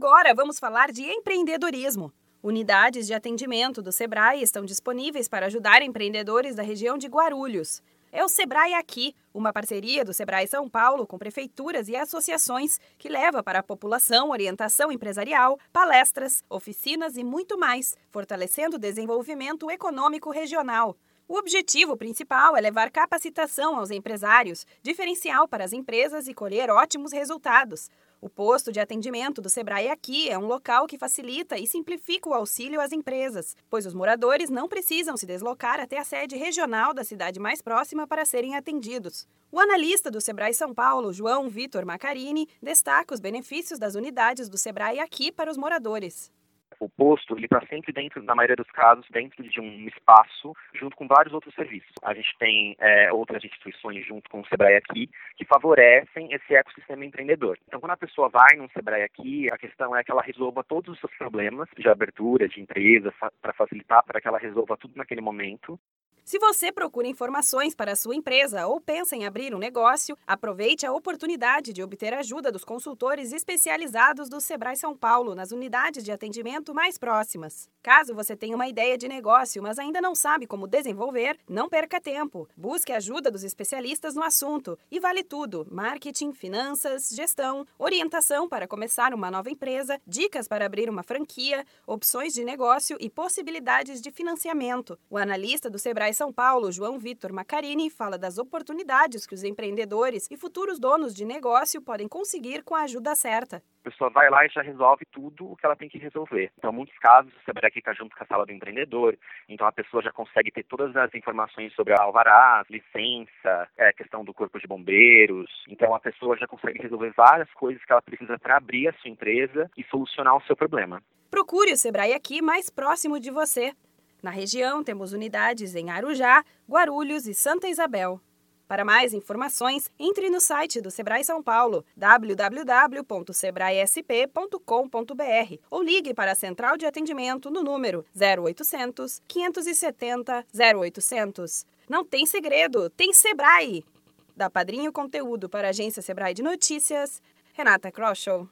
Agora vamos falar de empreendedorismo. Unidades de atendimento do Sebrae estão disponíveis para ajudar empreendedores da região de Guarulhos. É o Sebrae Aqui, uma parceria do Sebrae São Paulo com prefeituras e associações que leva para a população orientação empresarial, palestras, oficinas e muito mais, fortalecendo o desenvolvimento econômico regional. O objetivo principal é levar capacitação aos empresários, diferencial para as empresas e colher ótimos resultados. O posto de atendimento do Sebrae aqui é um local que facilita e simplifica o auxílio às empresas, pois os moradores não precisam se deslocar até a sede regional da cidade mais próxima para serem atendidos. O analista do Sebrae São Paulo, João Vitor Macarini, destaca os benefícios das unidades do Sebrae aqui para os moradores o posto ele está sempre dentro, na maioria dos casos, dentro de um espaço junto com vários outros serviços. A gente tem é, outras instituições junto com o Sebrae aqui que favorecem esse ecossistema empreendedor. Então, quando a pessoa vai num Sebrae aqui, a questão é que ela resolva todos os seus problemas de abertura, de empresa, para facilitar, para que ela resolva tudo naquele momento. Se você procura informações para a sua empresa ou pensa em abrir um negócio, aproveite a oportunidade de obter ajuda dos consultores especializados do Sebrae São Paulo nas unidades de atendimento mais próximas. Caso você tenha uma ideia de negócio, mas ainda não sabe como desenvolver, não perca tempo. Busque ajuda dos especialistas no assunto e vale tudo: marketing, finanças, gestão, orientação para começar uma nova empresa, dicas para abrir uma franquia, opções de negócio e possibilidades de financiamento. O analista do Sebrae são Paulo, João Vitor Macarini, fala das oportunidades que os empreendedores e futuros donos de negócio podem conseguir com a ajuda certa. A pessoa vai lá e já resolve tudo o que ela tem que resolver. Então, em muitos casos, o Sebrae está junto com a sala do empreendedor, então a pessoa já consegue ter todas as informações sobre a alvará, licença, é, questão do corpo de bombeiros. Então, a pessoa já consegue resolver várias coisas que ela precisa para abrir a sua empresa e solucionar o seu problema. Procure o Sebrae aqui mais próximo de você. Na região, temos unidades em Arujá, Guarulhos e Santa Isabel. Para mais informações, entre no site do Sebrae São Paulo, www.sebraesp.com.br ou ligue para a central de atendimento no número 0800 570 0800. Não tem segredo, tem Sebrae! Da Padrinho Conteúdo para a agência Sebrae de Notícias, Renata Kroschel.